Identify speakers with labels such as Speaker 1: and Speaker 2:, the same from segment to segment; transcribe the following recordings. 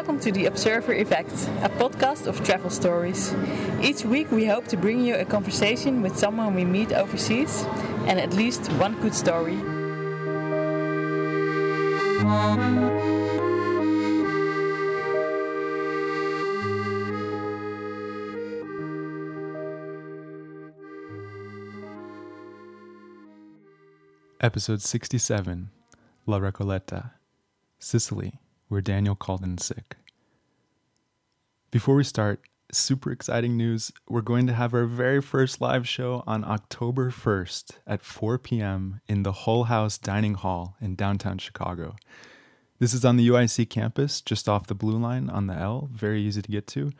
Speaker 1: Welcome to the Observer Effect, a podcast of travel stories. Each week we hope to bring you a conversation with someone we meet overseas and at least one good story.
Speaker 2: Episode 67 La Recoleta, Sicily, where Daniel called in sick. Before we start, super exciting news. We're going to have our very first live show on October 1st at 4 p.m. in the Hull House Dining Hall in downtown Chicago. This is on the UIC campus, just off the Blue Line on the L, very easy to get to.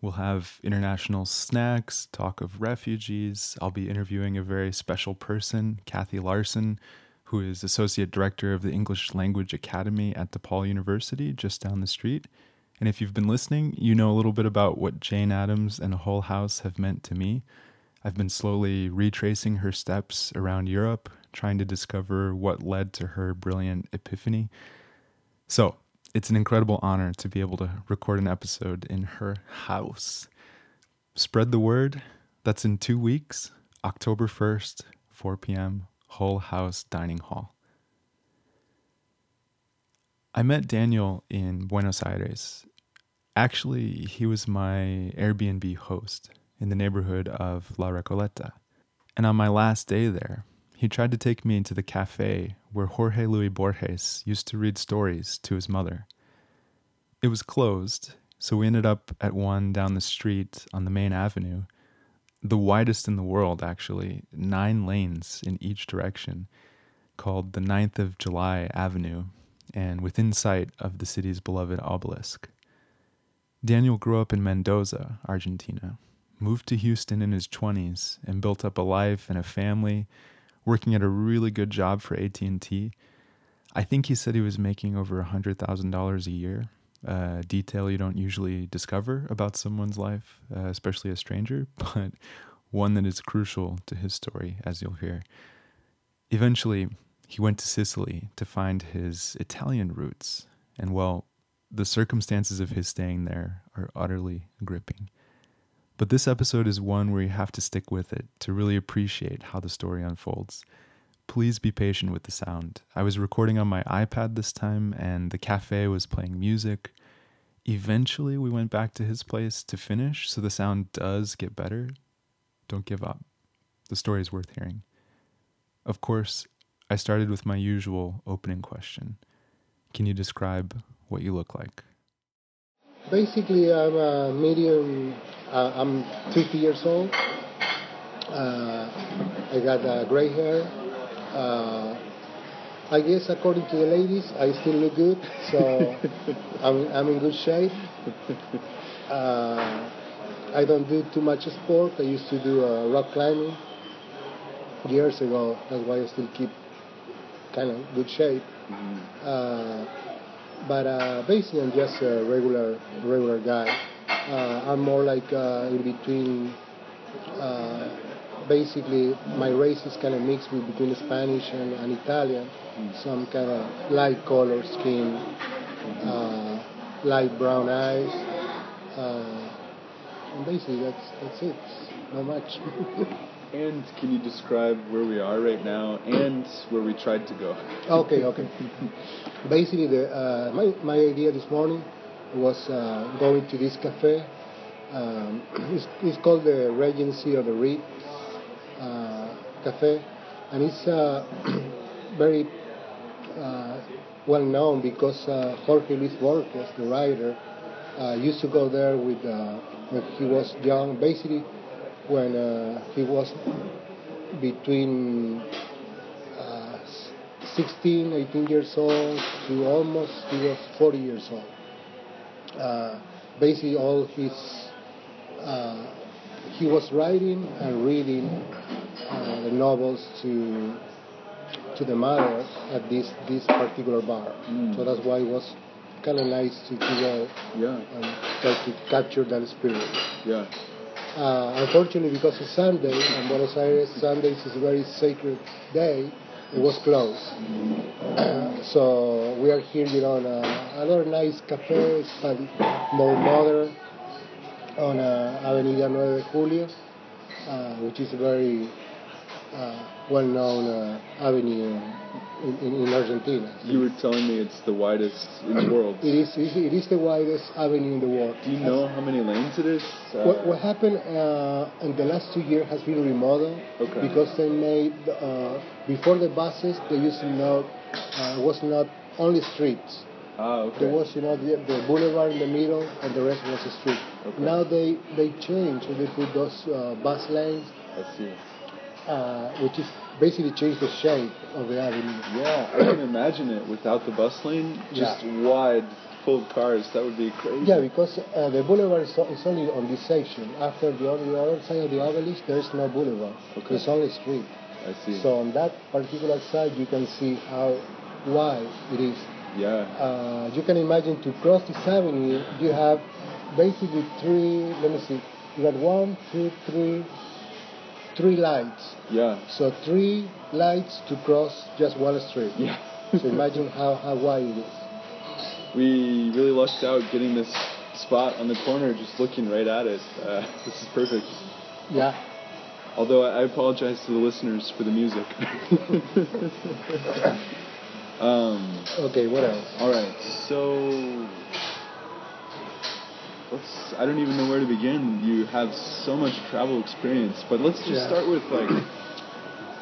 Speaker 2: We'll have international snacks, talk of refugees. I'll be interviewing a very special person, Kathy Larson, who is Associate Director of the English Language Academy at DePaul University, just down the street. And if you've been listening, you know a little bit about what Jane Addams and Hull House have meant to me. I've been slowly retracing her steps around Europe, trying to discover what led to her brilliant epiphany. So, it's an incredible honor to be able to record an episode in her house. Spread the word. That's in two weeks, October 1st, 4 p.m., Hull House Dining Hall. I met Daniel in Buenos Aires. Actually, he was my Airbnb host in the neighborhood of La Recoleta. And on my last day there, he tried to take me into the cafe where Jorge Luis Borges used to read stories to his mother. It was closed, so we ended up at one down the street on the main avenue, the widest in the world, actually, nine lanes in each direction, called the 9th of July Avenue, and within sight of the city's beloved obelisk. Daniel grew up in Mendoza, Argentina, moved to Houston in his 20s, and built up a life and a family working at a really good job for AT&T. I think he said he was making over $100,000 a year, a detail you don't usually discover about someone's life, uh, especially a stranger, but one that is crucial to his story, as you'll hear. Eventually, he went to Sicily to find his Italian roots, and well, the circumstances of his staying there are utterly gripping. But this episode is one where you have to stick with it to really appreciate how the story unfolds. Please be patient with the sound. I was recording on my iPad this time, and the cafe was playing music. Eventually, we went back to his place to finish, so the sound does get better. Don't give up. The story is worth hearing. Of course, I started with my usual opening question Can you describe what you look like?
Speaker 3: Basically, I'm a medium. Uh, I'm 50 years old. Uh, I got uh, gray hair. Uh, I guess according to the ladies, I still look good, so I'm, I'm in good shape. Uh, I don't do too much sport. I used to do uh, rock climbing years ago. That's why I still keep kind of good shape. Uh, but uh, basically, I'm just a regular regular guy. Uh, I'm more like uh, in between. Basically, my race is kind of mixed with between Spanish and, and Italian. So I'm kind of light color skin, uh, light brown eyes. Uh, and basically, that's that's it. Not much.
Speaker 4: And can you describe where we are right now and where we tried to go?
Speaker 3: Okay, okay. Basically, the, uh, my, my idea this morning was uh, going to this cafe. Um, it's, it's called the Regency of the Ritz uh, Cafe, and it's uh, very uh, well known because uh, Jorge Luis Borges, the writer, uh, used to go there with uh, when he was young. Basically, when uh, he was between uh, 16, 18 years old to almost he was 40 years old. Uh, basically, all his uh, he was writing and reading uh, the novels to to the mother at this this particular bar. So that's why it was kind of nice to, go
Speaker 4: Yeah,
Speaker 3: and try to capture that spirit.
Speaker 4: yeah.
Speaker 3: Uh, unfortunately, because it's Sunday, and Buenos Aires, Sundays is a very sacred day, It was closed. so we are here, you know, on a, another nice cafe, more modern, on uh, Avenida 9 de Julio, uh, which is a very uh, well-known uh, avenue in, in, in Argentina.
Speaker 4: You were telling me it's the widest in the world.
Speaker 3: It is, it is the widest avenue in the world.
Speaker 4: Do you know how many lanes it is? Uh,
Speaker 3: What, what happened uh, in the last two years has been remodeled
Speaker 4: Okay.
Speaker 3: because they made uh, before the buses they used to know uh, was not only streets.
Speaker 4: ah, okay.
Speaker 3: There was you know the, the boulevard in the middle and the rest was a street.
Speaker 4: Okay.
Speaker 3: Now they they changed and they put those uh, bus lanes,
Speaker 4: I see.
Speaker 3: uh, which is basically changed the shape of the avenue.
Speaker 4: Yeah, I can imagine it without the bus lane, just wide, full of cars. That would be crazy.
Speaker 3: Yeah, because uh, the boulevard is, is only on this section. After the other, the other side of the obelisk, there is no boulevard.
Speaker 4: Okay.
Speaker 3: It's only street.
Speaker 4: I see.
Speaker 3: So on that particular side, you can see how wide it is.
Speaker 4: yeah.
Speaker 3: Uh, you can imagine to cross this avenue, you have basically three. Let me see. You got one, two, three, three lights.
Speaker 4: Yeah.
Speaker 3: So three lights to cross just one street.
Speaker 4: Yeah.
Speaker 3: So imagine how, how wide it is.
Speaker 4: we really lucked out getting this spot on the corner, just looking right at it. Uh, this is perfect.
Speaker 3: Yeah.
Speaker 4: Although I apologize to the listeners for the music. um,
Speaker 3: Okay. What else?
Speaker 4: all right, so let's. I don't even know where to begin. You have so much travel experience, but let's just
Speaker 3: Yeah.
Speaker 4: start with like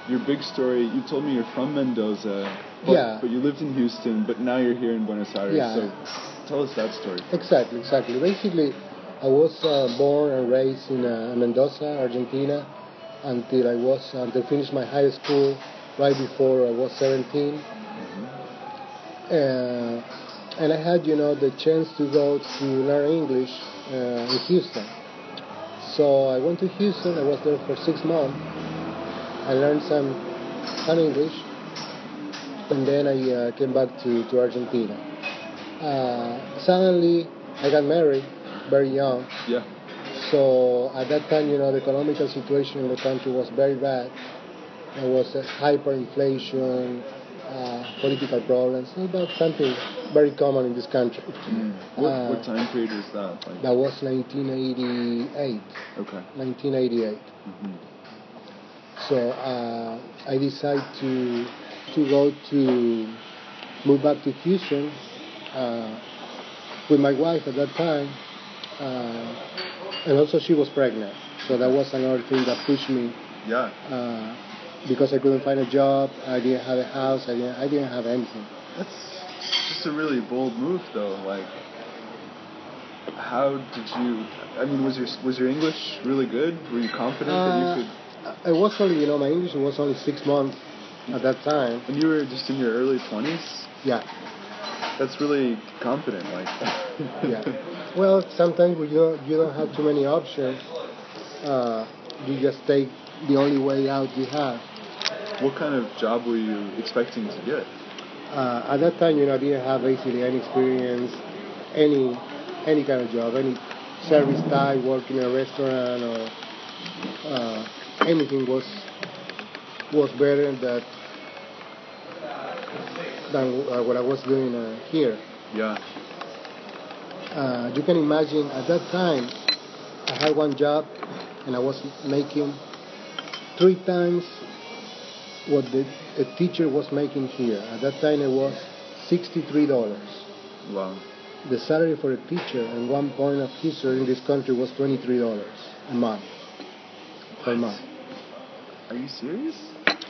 Speaker 4: your big story. You told me you're from Mendoza, but,
Speaker 3: Yeah.
Speaker 4: but you lived in Houston, but now you're here in Buenos Aires.
Speaker 3: Yeah.
Speaker 4: So tell us that story.
Speaker 3: Exactly, exactly. Basically, I was uh, born and raised in uh, Mendoza, Argentina, until I was until I finished my high school, right before I was 17. Uh, and I had, you know, the chance to go to learn English uh, in Houston. So I went to Houston. I was there for six months. I learned some some English, and then I uh, came back to, to Argentina uh, suddenly I got married very young.
Speaker 4: Yeah.
Speaker 3: So at that time, you know, the economical situation in the country was very bad. There was hyperinflation, uh, political problems. About something very common in this country.
Speaker 4: What,
Speaker 3: Uh,
Speaker 4: what time period is that? Like,
Speaker 3: That was 1988.
Speaker 4: okay.
Speaker 3: 1988.
Speaker 4: hmm
Speaker 3: So uh, I decided to to go to move back to Houston uh, with my wife at that time, uh, and also she was pregnant. So that was another thing that pushed me
Speaker 4: Yeah.
Speaker 3: uh, because I couldn't find a job. I didn't have a house. I didn't. I didn't have anything.
Speaker 4: That's just a really bold move, though. Like, how did you? I mean, was your was your English really good? Were you confident
Speaker 3: Uh,
Speaker 4: that you could?
Speaker 3: I was only, you know, my English was only six months at that time.
Speaker 4: And you were just in your early twenties.
Speaker 3: Yeah.
Speaker 4: That's really confident. Like,
Speaker 3: yeah. Well, sometimes you don't, you don't have too many options. Uh, you just take the only way out you have.
Speaker 4: what kind of job were you expecting to get?
Speaker 3: Uh, at that time, you know, I didn't have basically any experience, any any kind of job, any service type, work in a restaurant or uh, anything was was better than than uh, what I was doing uh, here.
Speaker 4: Yeah.
Speaker 3: Uh, you can imagine at that time, I had one job and I was making three times what the a teacher was making here. At that time, it was $63.
Speaker 4: Wow.
Speaker 3: The salary for a teacher in one point of history in this country was $23 a month. Per month.
Speaker 4: Are you serious?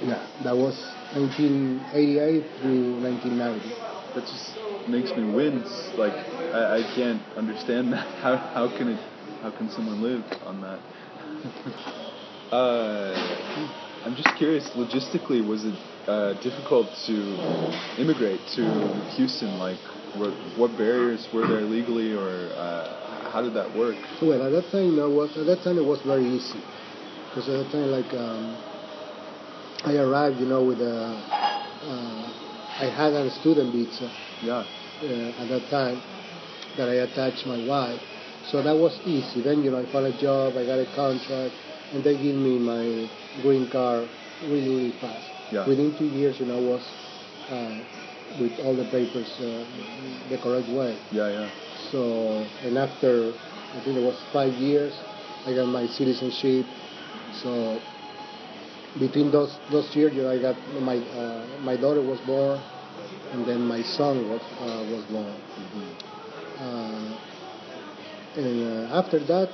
Speaker 3: Yeah, that was 1988 through 1990.
Speaker 4: That just makes me wince. Like, I, I can't understand that. How how can it? How can someone live on that? uh, I'm just curious. Logistically, was it uh, difficult to immigrate to Houston? Like, what, what barriers were there legally, or uh, how did that work?
Speaker 3: Well, at that time, no, was at that time it was very easy, because at that time, like um, I arrived, you know, with a, uh, I had a student visa
Speaker 4: Yeah.
Speaker 3: uh, at that time that I attached my wife, so that was easy. Then, you know, I found a job, I got a contract, and they give me my green card really, really fast.
Speaker 4: Yeah.
Speaker 3: Within two years, you know, was uh, with all the papers uh, the correct way.
Speaker 4: Yeah, yeah.
Speaker 3: So, and after I think it was five years, I got my citizenship. So, between those those years, you know, I got my uh, my daughter was born, and then my son was uh, was born. Uh, and uh, after that,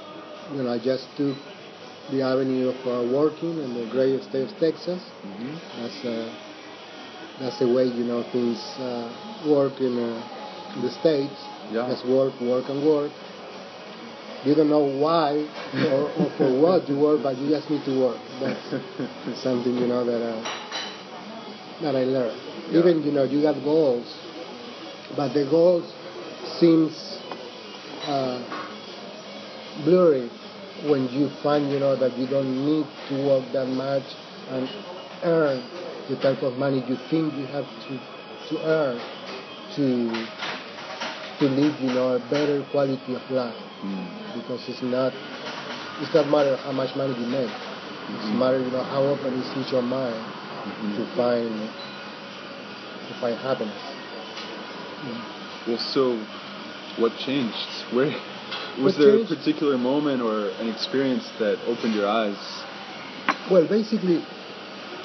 Speaker 3: you know, I just took the avenue of uh, working in the great state of Texas.
Speaker 4: hmm
Speaker 3: That's uh, that's the way you know things uh, work in, uh, in the states.
Speaker 4: Yeah.
Speaker 3: Just work, work, and work. You don't know why or, or for what you work, but you just need to work. That's something you know that uh, that I learned.
Speaker 4: Yeah.
Speaker 3: Even you know you got goals, but the goals seems uh, blurry when you find you know that you don't need to work that much and earn the type of money you think you have to to earn to to live you know a better quality of life.
Speaker 4: Mm.
Speaker 3: because it's not it's not matter how much money you make. It's matter you know how open is your mind to find to find happiness.
Speaker 4: Well, so what changed? Where was
Speaker 3: What
Speaker 4: there
Speaker 3: changed?
Speaker 4: a particular moment or an experience that opened your eyes?
Speaker 3: Well, basically,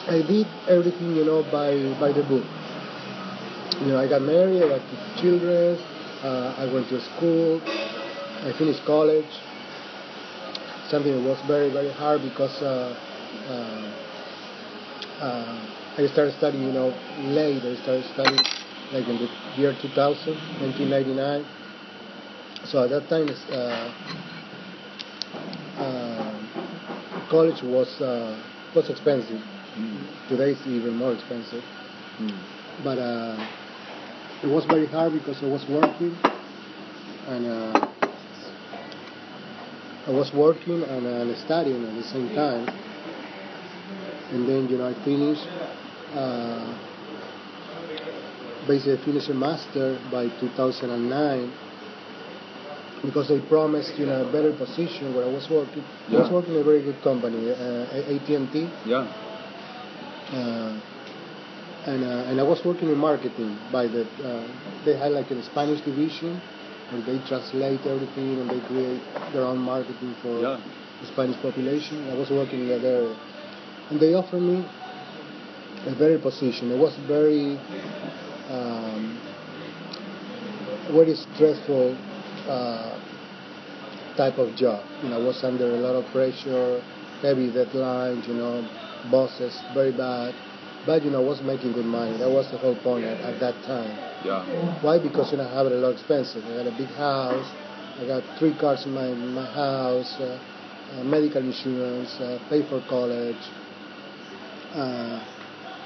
Speaker 3: I did everything, you know, by by the book. You know, I got married, I got two children, uh, I went to school, I finished college. Something that was very, very hard because uh, uh, uh, I started studying, you know, late. I started studying like in the year 2000, 1999. So at that time, uh, uh, college was uh, was expensive. Today it's even more expensive.
Speaker 4: Mm.
Speaker 3: But uh, it was very hard because I was working, and uh, I was working and, uh, and studying at the same time. And then you know I finished. Uh, basically, I finished a master by 2009 because they promised you know a better position where I was working. I was working in a very good company, uh, AT&T,
Speaker 4: Yeah.
Speaker 3: uh, and uh, and I was working in marketing. By the uh, they had like a Spanish division where they translate everything and they create their own marketing for
Speaker 4: Yeah.
Speaker 3: the Spanish population. I was working in that area, and they offered me a better position. It was very um, very stressful uh, type of job. You know, I was under a lot of pressure, heavy deadlines. You know, bosses very bad. But you know, I was making good money. That was the whole point at, at that time.
Speaker 4: Yeah.
Speaker 3: Why? Because you know, I have a lot of expenses. I got a big house. I got three cars in my my house. Uh, uh, medical insurance. Uh, pay for college. Uh,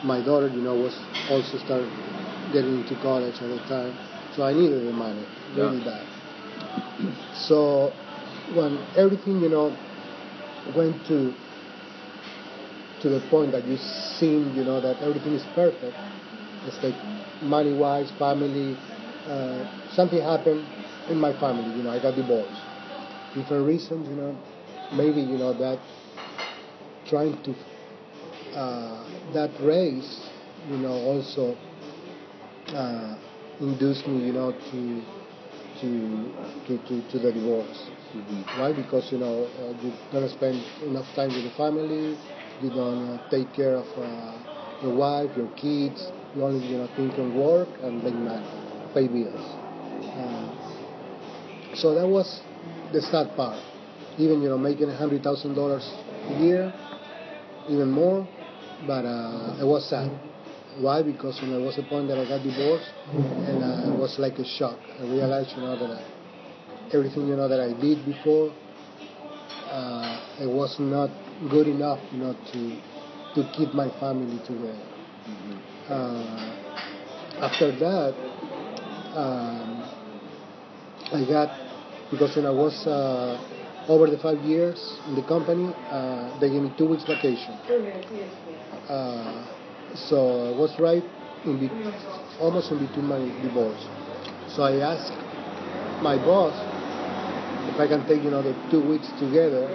Speaker 3: my daughter, you know, was also started getting into college at the time, so I needed the money really
Speaker 4: Yeah.
Speaker 3: bad. So when everything, you know, went to to the point that you seem, you know, that everything is perfect. It's like money-wise, family. Uh, something happened in my family. You know, I got divorced. Different reasons, you know. Maybe you know that trying to uh, that race, you know, also uh, induced me, you know, to to to to, to the divorce. Why? Because you know uh, you don't spend enough time with the family. You don't uh, take care of uh, your wife, your kids. You only you know think on work and make money, pay bills. Uh, so that was the sad part. Even you know making a hundred thousand dollars a year, even more, but uh, it was sad. Why? Because you know, there was a point that I got divorced, and uh, it was like a shock. I realized, you know, that I, everything you know that I did before, uh, it was not good enough, you know, to to keep my family together. Uh, after that, um, I got because when I was uh, over the five years in the company, uh, they gave me two weeks vacation. Uh, so I was right in be- almost in between my divorce. So I asked my boss if I can take you know the two weeks together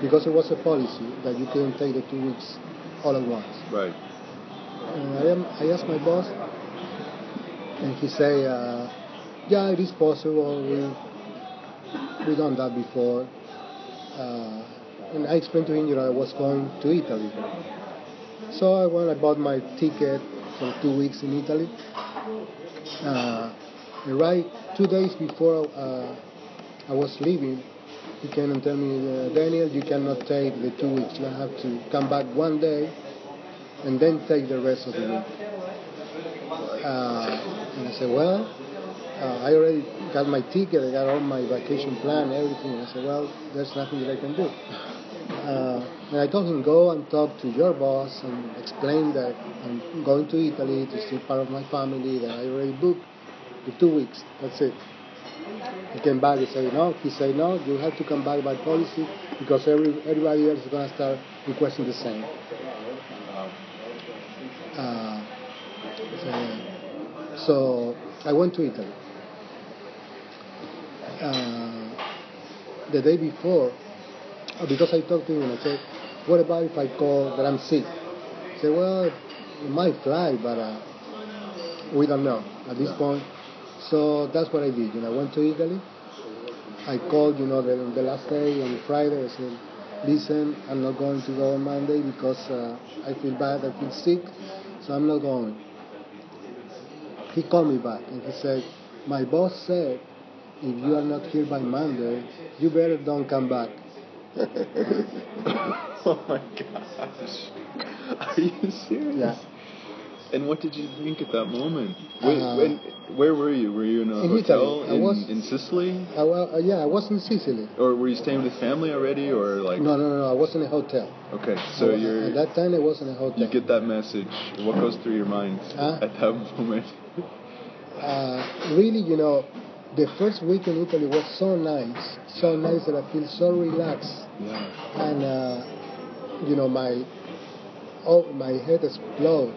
Speaker 3: because it was a policy that you couldn't take the two weeks all at once.
Speaker 4: Right.
Speaker 3: And I, am, I asked my boss, and he said, uh, yeah, it is possible. We we done that before. Uh, and I explained to him, you know, I was going to Italy. So I went, I bought my ticket for two weeks in Italy. Uh, right two days before uh, I was leaving, he came and tell me, uh, Daniel, you cannot take the two weeks. You have to come back one day and then take the rest of the week. Uh, and I said, well, uh, I already got my ticket, I got all my vacation plan, everything. I said, well, there's nothing that I can do. Uh, and I told him, go and talk to your boss and explain that I'm going to Italy to see part of my family, that I already booked the two weeks. That's it. He came back and said, no. He said, no, you have to come back by policy because every, everybody else is going to start requesting the same. Uh, so, so I went to Italy. Uh, the day before, because I talked to him I said, what about if I call that I'm sick? He said, well, it might fly, but uh, we don't know at this point. So that's what I did. You know, I went to Italy. I called, you know, the, the last day on Friday. I said, listen, I'm not going to go on Monday because uh, I feel bad, I feel sick, so I'm not going. He called me back and he said, my boss said, if you are not here by Monday, you better don't come back.
Speaker 4: oh my gosh. Are you serious?
Speaker 3: Yeah.
Speaker 4: And what did you think at that moment? Where,
Speaker 3: Uh,
Speaker 4: when, where were you? Were you in a
Speaker 3: in
Speaker 4: hotel
Speaker 3: Italy.
Speaker 4: In,
Speaker 3: was-
Speaker 4: in Sicily?
Speaker 3: I, uh, yeah, I was in Sicily.
Speaker 4: Or were you staying with family already? Or like.
Speaker 3: No, no, no, I was in a hotel.
Speaker 4: Okay, so
Speaker 3: I-
Speaker 4: you're.
Speaker 3: At that time, I was in a hotel.
Speaker 4: You get that message. What goes through your mind
Speaker 3: Huh?
Speaker 4: at that moment?
Speaker 3: uh, really, you know, the first week in Italy was so nice, so nice that I feel so relaxed,
Speaker 4: Yeah.
Speaker 3: and uh, you know, my oh, my head exploded.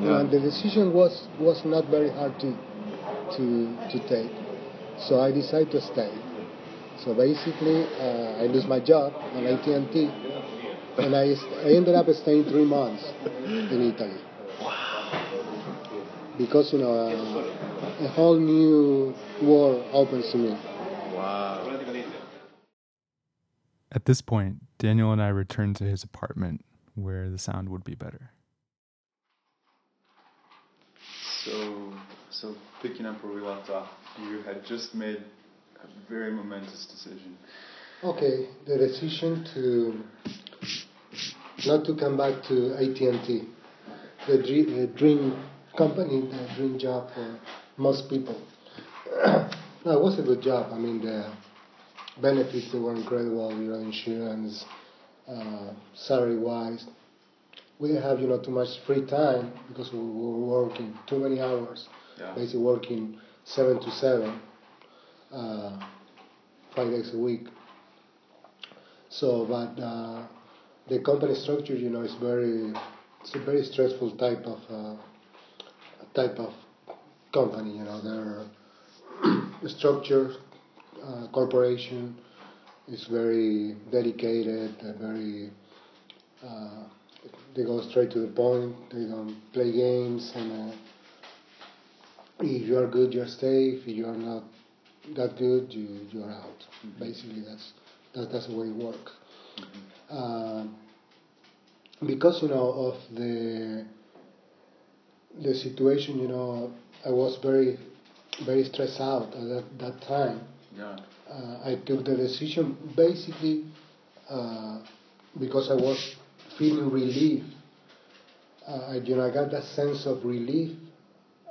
Speaker 4: Yeah.
Speaker 3: and the decision was was not very hard to to to take, so I decided to stay. So basically, uh, I lose my job on AT&T, and I, I ended up staying three months in Italy because you know uh, a whole new world opens to me.
Speaker 4: Wow.
Speaker 2: At this point, Daniel and I returned to his apartment where the sound would be better.
Speaker 4: So, so picking up where we left off, you had just made a very momentous decision.
Speaker 3: Okay, the decision to not to come back to AT&T, the dream, the dream company, the dream job for most people. no, it was a good job. I mean, the benefits they were incredible. You know, insurance, uh, salary wise. We didn't have you know too much free time because we were working too many hours.
Speaker 4: Yeah.
Speaker 3: Basically, working seven to seven, uh, five days a week. So, but uh, the company structure, you know, is very, it's a very stressful type of uh, type of company. You know, their structure, uh, corporation is very dedicated, very. Uh, they go straight to the point. They don't play games, and uh, if you are good, you stay. If you are not that good, you you are out. Basically, that's that, that's the way it works. Uh, because you know of the the situation, you know, I was very very stressed out at that, that time.
Speaker 4: Yeah.
Speaker 3: Uh, I took the decision basically uh, because I was feeling relief. Uh, I, you know, I got that sense of relief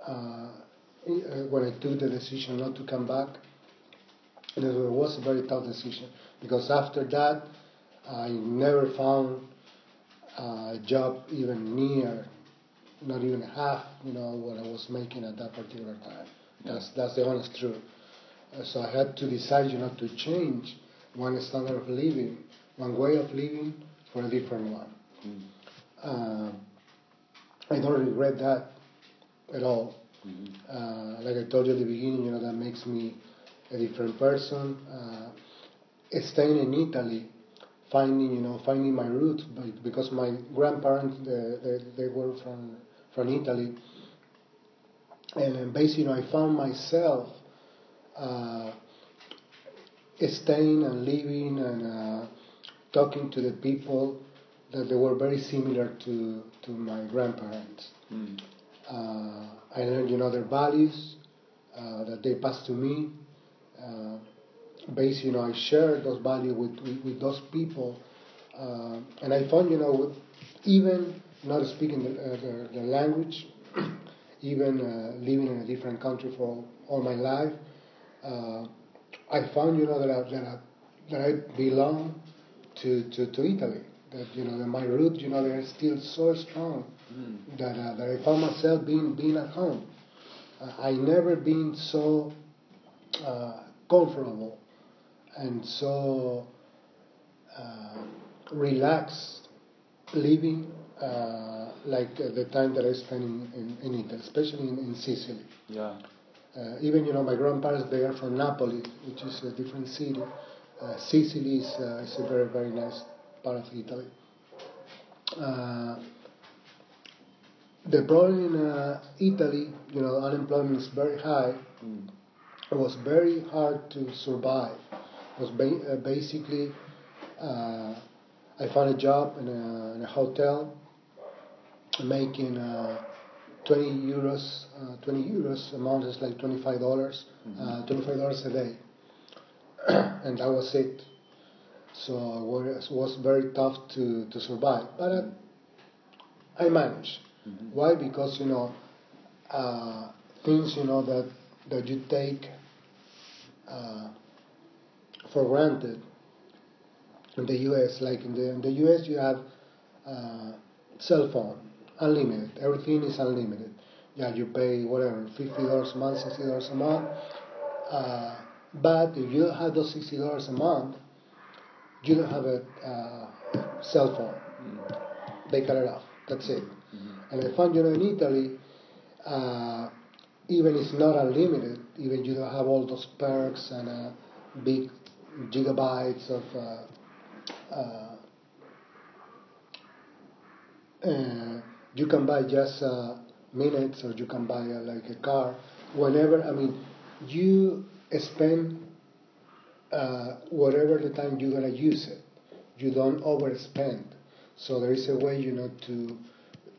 Speaker 3: uh, uh, when I took the decision not to come back. And it was a very tough decision because after that, I never found a job even near, not even half, you know, what I was making at that particular time. That's that's the honest truth. Uh, so I had to decide, you know, to change one standard of living, one way of living for a different one. Uh, I don't regret that at all. Uh, like I told you at the beginning, you know, that makes me a different person. Uh, staying in Italy, finding, you know, finding my roots, but because my grandparents, they, they, they were from from Italy. And basically, you know, I found myself uh, staying and living and uh, talking to the people that they were very similar to, to my grandparents.
Speaker 4: Mm.
Speaker 3: Uh, I learned, you know, their values uh, that they passed to me. Uh, basically, you know, I shared those values with, with, with those people. Uh, and I found, you know, even not speaking the, uh, the, the language, even uh, living in a different country for all my life, uh, I found, you know, that I, that I, that I belong to, to, to Italy. That you know, that my roots, you know, they're still so strong
Speaker 4: Mm.
Speaker 3: that uh, that I found myself being being at home. Uh, I never been so uh, comfortable and so uh, relaxed living uh, like uh, the time that I spent in, in, in Italy, especially in, in Sicily.
Speaker 4: Yeah.
Speaker 3: Uh, even you know my grandparents they are from Napoli, which is a different city. Uh, Sicily is, uh, is a very very nice part of Italy. Uh, the problem in uh, Italy, you know, unemployment is very high.
Speaker 4: Mm.
Speaker 3: It was very hard to survive. It was ba- basically uh, I found a job in a, in a hotel making uh, 20 euros, uh, 20 euros a month is like 25 dollars, uh, 25 dollars a day, and that was it. So it was, very tough to, to survive, but uh, I managed.
Speaker 4: Mhm.
Speaker 3: Why? Because you know uh, things you know that that you take uh, for granted in the U.S. Like in the in the U.S. you have uh, cell phone, unlimited. Everything is unlimited. Yeah, you pay whatever fifty dollars a month, sixty dollars a month. Uh, but if you don't have those sixty dollars a month, you don't have a uh, cell phone.
Speaker 4: Mm.
Speaker 3: They cut it off. That's it.
Speaker 4: Mhm.
Speaker 3: And I found, you know, in Italy, uh, even it's not unlimited, even you don't have all those perks and uh, big gigabytes of uh, uh, uh, you can buy just uh, minutes or you can buy uh, like a car whenever i mean you spend uh, whatever the time you're going to use it you don't overspend so there is a way you know to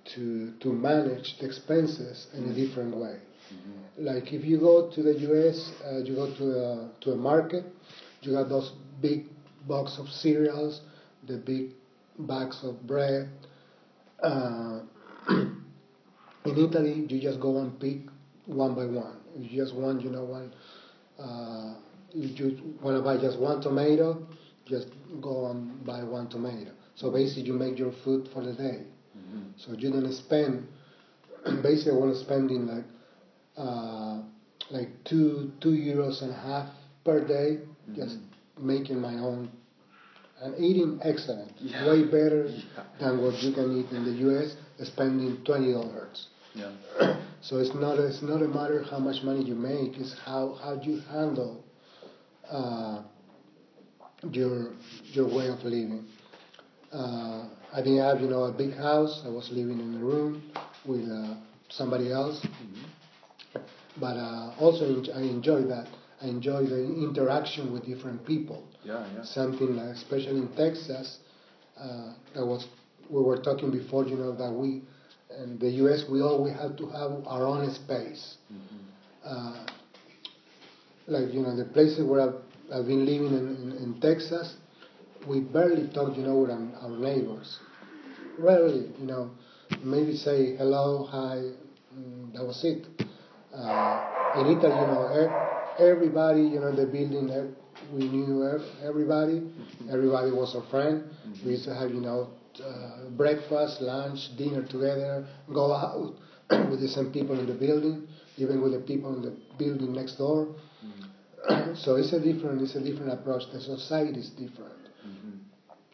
Speaker 3: to to manage the expenses in a different way
Speaker 4: Mhm.
Speaker 3: like if you go to the US, uh, you go to a, to a market, you got those big box of cereals, the big bags of bread. Uh, in Italy, you just go and pick one by one. If you just want, you know, one. Uh, if you want to buy just one tomato, just go and buy one tomato. So basically, you make your food for the day.
Speaker 4: Mhm.
Speaker 3: So you don't spend. basically, I want to spend in like uh, like two two euros and a half per day, just making my own and eating excellent,
Speaker 4: Yeah.
Speaker 3: way better
Speaker 4: Yeah.
Speaker 3: than what you can eat in the U.S. Spending twenty dollars.
Speaker 4: Yeah.
Speaker 3: So it's not it's not a matter how much money you make; it's how how you handle uh, your your way of living. Uh, I didn't have you know a big house. I was living in a room with uh, somebody else,
Speaker 4: Mhm.
Speaker 3: but uh, also I enjoy that. I enjoy the interaction with different people.
Speaker 4: Yeah. Yeah.
Speaker 3: Something like, especially in Texas, uh, that was we were talking before. You know that we in the U.S. we always have to have our own space.
Speaker 4: Mhm.
Speaker 3: Uh, like you know the places where I've, I've been living in, in, in Texas, we barely talk. You know with our, our neighbors. Rarely, you know, maybe say hello, hi. Mm, that was it. Uh, in Italy, you know, everybody, you know, the building, we knew ev- everybody. Everybody was a friend. We used to have, you know, uh, breakfast, lunch, dinner together, go out with the same people in the building, even with the people in the building next door. so it's a different, it's a different approach. The society is different.
Speaker 4: Mhm.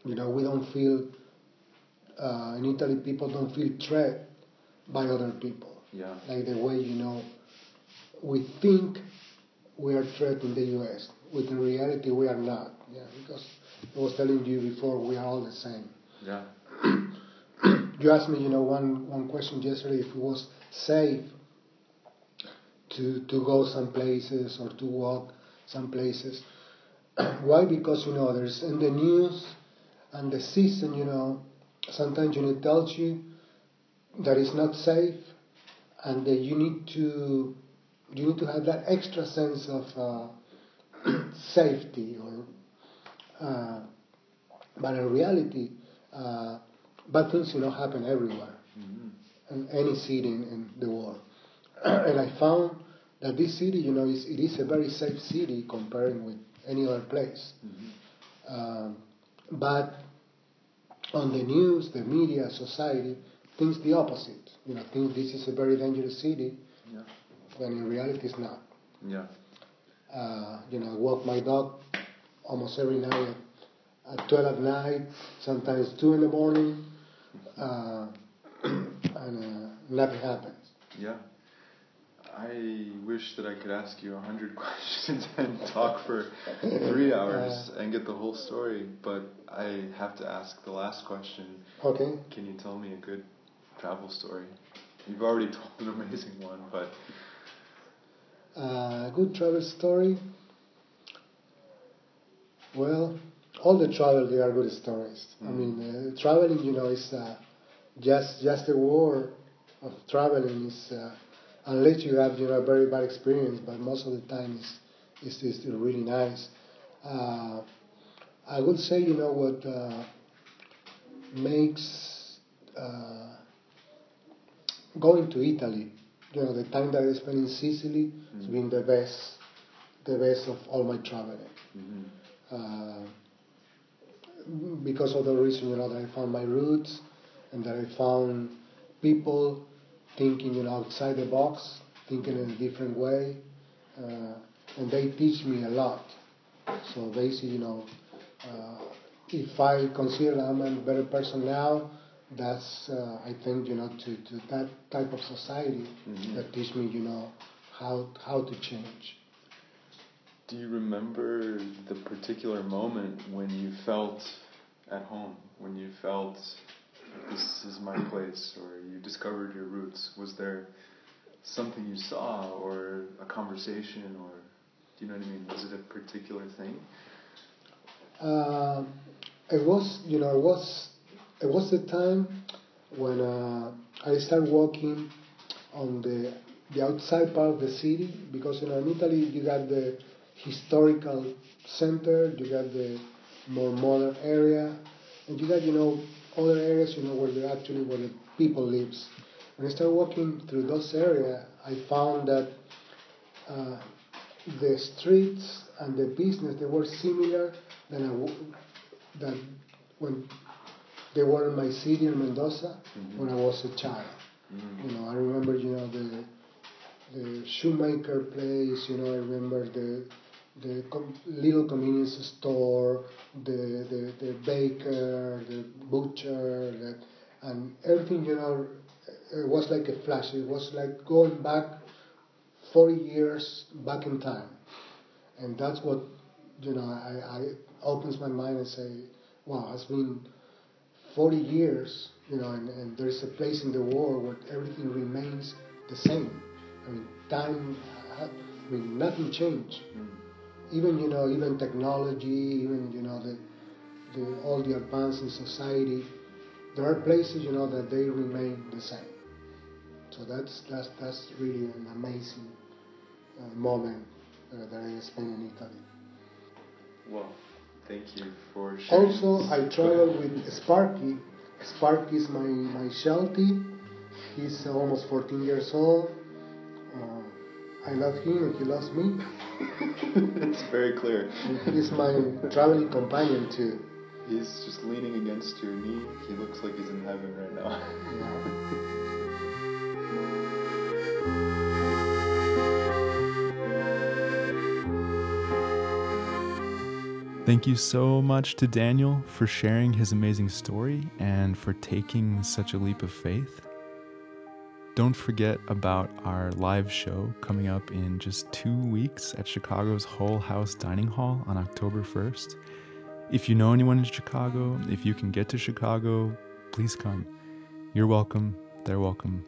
Speaker 3: You know, we don't feel uh, in Italy. People don't feel threat by other people
Speaker 4: Yeah.
Speaker 3: like the way you know we think we are threat in the U.S. With in reality we are not. Yeah, because I was telling you before we are all the same.
Speaker 4: Yeah.
Speaker 3: you asked me, you know, one, one question yesterday if it was safe to, to go some places or to walk some places. Why? Because, you know, there's in the news and the season, you know, sometimes, you know, tells you that it's not safe and that you need to, you need to have that extra sense of uh, safety or, uh, but in reality, uh, bad things, you know, happen everywhere, mm-hmm. in any city in, in the world. and I found that this city, you know, is, it is a very safe city comparing with any other place. Mm-hmm. Um, but on the news, the media, society thinks the opposite. You know, think this is a very dangerous city, yeah. when in reality it's not.
Speaker 4: Yeah.
Speaker 3: Uh, you know, I walk my dog almost every night at, at 12 at night, sometimes 2 in the morning, uh, and uh, nothing happens.
Speaker 4: Yeah. I wish that I could ask you a hundred questions and talk for three hours uh, and get the whole story, but I have to ask the last question.
Speaker 3: Okay.
Speaker 4: Can you tell me a good travel story? You've already told an amazing one, but.
Speaker 3: A uh, good travel story. Well, all the travel they are good stories. Mm. I mean, uh, traveling, you know, is uh, just just a war of traveling is uh, unless you have you know a very bad experience, but most of the time it's it's, it's really nice. Uh, I would say you know what uh, makes uh, going to Italy, you know the time that I spent in Sicily mm-hmm. has been the best, the best of all my traveling. Mm-hmm. Because of the reason you know that I found my roots and that I found people thinking you know outside the box, thinking in a different way, uh, and they teach me a lot. So basically, you know, uh, if I consider I'm a better person now, that's uh, I think you know to, to that type of society mm-hmm. that teach me you know how how to change.
Speaker 4: Do you remember the particular moment when you felt at home, when you felt this is my place, or you discovered your roots? Was there something you saw, or a conversation, or do you know what I mean? Was it a particular thing?
Speaker 3: Uh, it was, you know, it was, it was the time when uh, I started walking on the the outside part of the city because you know in Italy you got the historical center, you got the more modern area, and you got you know other areas, you know, where they actually where the people lives. When I started walking through those areas, I found that uh, the streets and the business they were similar than I, than when they were in my city in Mendoza mm-hmm. when I was a child. Mm-hmm. You know, I remember, you know, the the shoemaker place. You know, I remember the the com- little convenience store, the, the, the baker, the butcher, the, and everything, you know, it was like a flash. It was like going back 40 years back in time. And that's what, you know, I, I opens my mind and say, wow, it's been 40 years, you know, and, and there's a place in the world where everything remains the same. I mean, time, I mean, nothing changed. Mm even you know even technology, even you know the, the all the advance in society, there are places you know that they remain the same. So that's that's that's really an amazing uh, moment uh, that I spent in Italy.
Speaker 4: Well, thank you for sharing.
Speaker 3: Also, I traveled with Sparky. Sparky is my my Sheltie. He's almost 14 years old. I love him and he loves me.
Speaker 4: it's very clear.
Speaker 3: He's my traveling companion too.
Speaker 4: He's just leaning against your knee. He looks like he's in heaven right now.
Speaker 2: Thank you so much to Daniel for sharing his amazing story and for taking such a leap of faith. Don't forget about our live show coming up in just two weeks at Chicago's Hull House Dining Hall on October 1st. If you know anyone in Chicago, if you can get to Chicago, please come. You're welcome. They're welcome.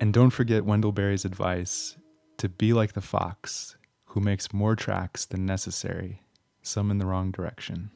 Speaker 2: And don't forget Wendell Berry's advice to be like the fox who makes more tracks than necessary, some in the wrong direction.